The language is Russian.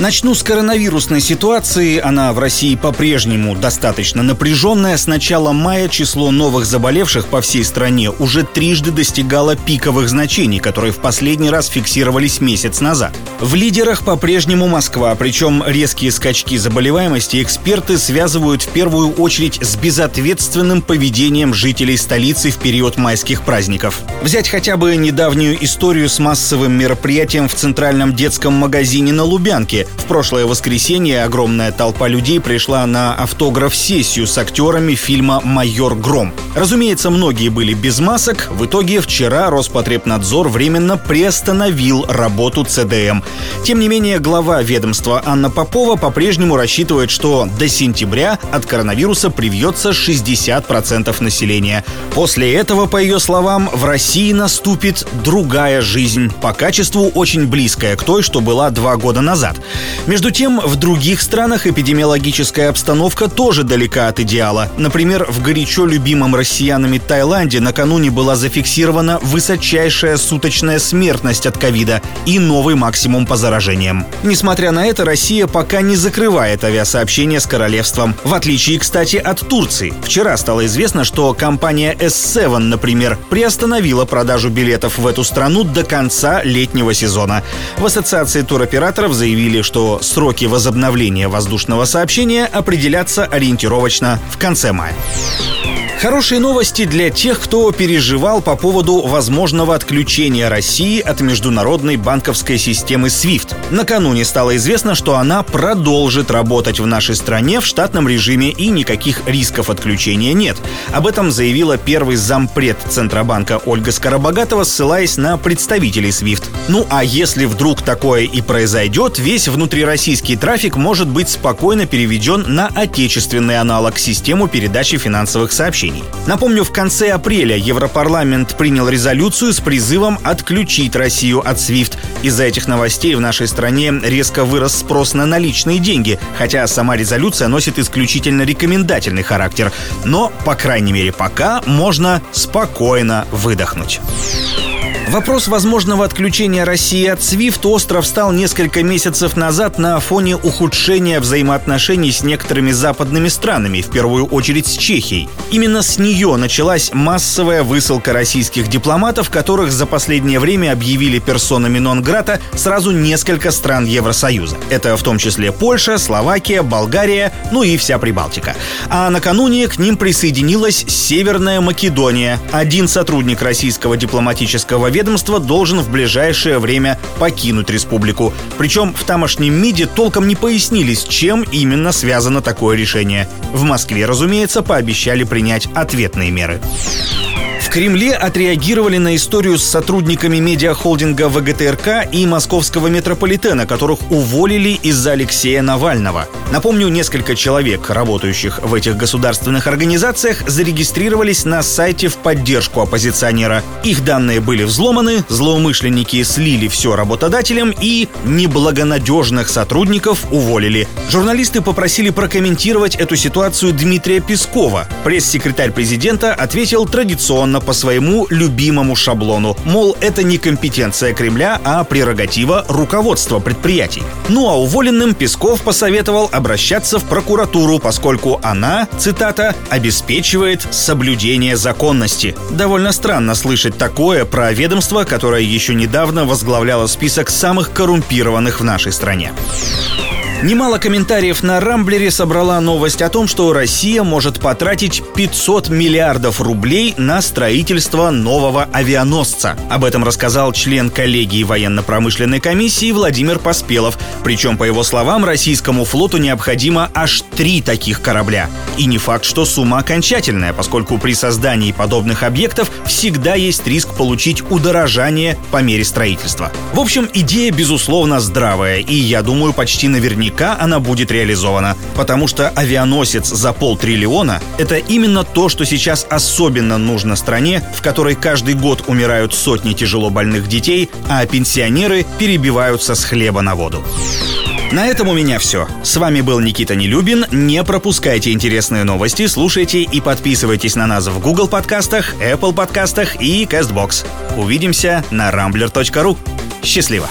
Начну с коронавирусной ситуации. Она в России по-прежнему достаточно напряженная. С начала мая число новых заболевших по всей стране уже трижды достигало пиковых значений, которые в последний раз фиксировались месяц назад. В лидерах по-прежнему Москва, причем резкие скачки заболеваемости эксперты связывают в первую очередь с безответственным поведением жителей столицы в период майских праздников. Взять хотя бы недавнюю историю с массовым мероприятием в центральном детском магазине на Лубянке, в прошлое воскресенье огромная толпа людей пришла на автограф-сессию с актерами фильма «Майор Гром». Разумеется, многие были без масок. В итоге вчера Роспотребнадзор временно приостановил работу ЦДМ. Тем не менее, глава ведомства Анна Попова по-прежнему рассчитывает, что до сентября от коронавируса привьется 60% населения. После этого, по ее словам, в России наступит другая жизнь, по качеству очень близкая к той, что была два года назад. Между тем, в других странах эпидемиологическая обстановка тоже далека от идеала. Например, в горячо любимом россиянами Таиланде накануне была зафиксирована высочайшая суточная смертность от ковида и новый максимум по заражениям. Несмотря на это, Россия пока не закрывает авиасообщение с королевством. В отличие, кстати, от Турции. Вчера стало известно, что компания S7, например, приостановила продажу билетов в эту страну до конца летнего сезона. В ассоциации туроператоров заявили, что сроки возобновления воздушного сообщения определятся ориентировочно в конце мая. Хорошие новости для тех, кто переживал по поводу возможного отключения России от международной банковской системы SWIFT. Накануне стало известно, что она продолжит работать в нашей стране в штатном режиме и никаких рисков отключения нет. Об этом заявила первый зампред Центробанка Ольга Скоробогатова, ссылаясь на представителей SWIFT. Ну а если вдруг такое и произойдет, весь внутрироссийский трафик может быть спокойно переведен на отечественный аналог систему передачи финансовых сообщений сообщений. Напомню, в конце апреля Европарламент принял резолюцию с призывом отключить Россию от SWIFT. Из-за этих новостей в нашей стране резко вырос спрос на наличные деньги, хотя сама резолюция носит исключительно рекомендательный характер. Но, по крайней мере, пока можно спокойно выдохнуть. Вопрос возможного отключения России от SWIFT остров стал несколько месяцев назад на фоне ухудшения взаимоотношений с некоторыми западными странами, в первую очередь с Чехией. Именно с нее началась массовая высылка российских дипломатов, которых за последнее время объявили персонами нон-грата сразу несколько стран Евросоюза. Это в том числе Польша, Словакия, Болгария, ну и вся Прибалтика. А накануне к ним присоединилась Северная Македония. Один сотрудник российского дипломатического ведомства ведомства должен в ближайшее время покинуть республику. Причем в тамошнем МИДе толком не пояснили, с чем именно связано такое решение. В Москве, разумеется, пообещали принять ответные меры. Кремле отреагировали на историю с сотрудниками медиахолдинга ВГТРК и московского метрополитена, которых уволили из-за Алексея Навального. Напомню, несколько человек, работающих в этих государственных организациях, зарегистрировались на сайте в поддержку оппозиционера. Их данные были взломаны, злоумышленники слили все работодателям и неблагонадежных сотрудников уволили. Журналисты попросили прокомментировать эту ситуацию Дмитрия Пескова. Пресс-секретарь президента ответил традиционно по своему любимому шаблону. Мол, это не компетенция Кремля, а прерогатива руководства предприятий. Ну а уволенным Песков посоветовал обращаться в прокуратуру, поскольку она, цитата, обеспечивает соблюдение законности. Довольно странно слышать такое про ведомство, которое еще недавно возглавляло список самых коррумпированных в нашей стране. Немало комментариев на Рамблере собрала новость о том, что Россия может потратить 500 миллиардов рублей на строительство нового авианосца. Об этом рассказал член коллегии военно-промышленной комиссии Владимир Поспелов. Причем, по его словам, российскому флоту необходимо аж три таких корабля. И не факт, что сумма окончательная, поскольку при создании подобных объектов всегда есть риск получить удорожание по мере строительства. В общем, идея, безусловно, здравая, и, я думаю, почти наверняка наверняка она будет реализована, потому что авианосец за полтриллиона – это именно то, что сейчас особенно нужно стране, в которой каждый год умирают сотни тяжело больных детей, а пенсионеры перебиваются с хлеба на воду. На этом у меня все. С вами был Никита Нелюбин. Не пропускайте интересные новости, слушайте и подписывайтесь на нас в Google подкастах, Apple подкастах и CastBox. Увидимся на rambler.ru. Счастливо!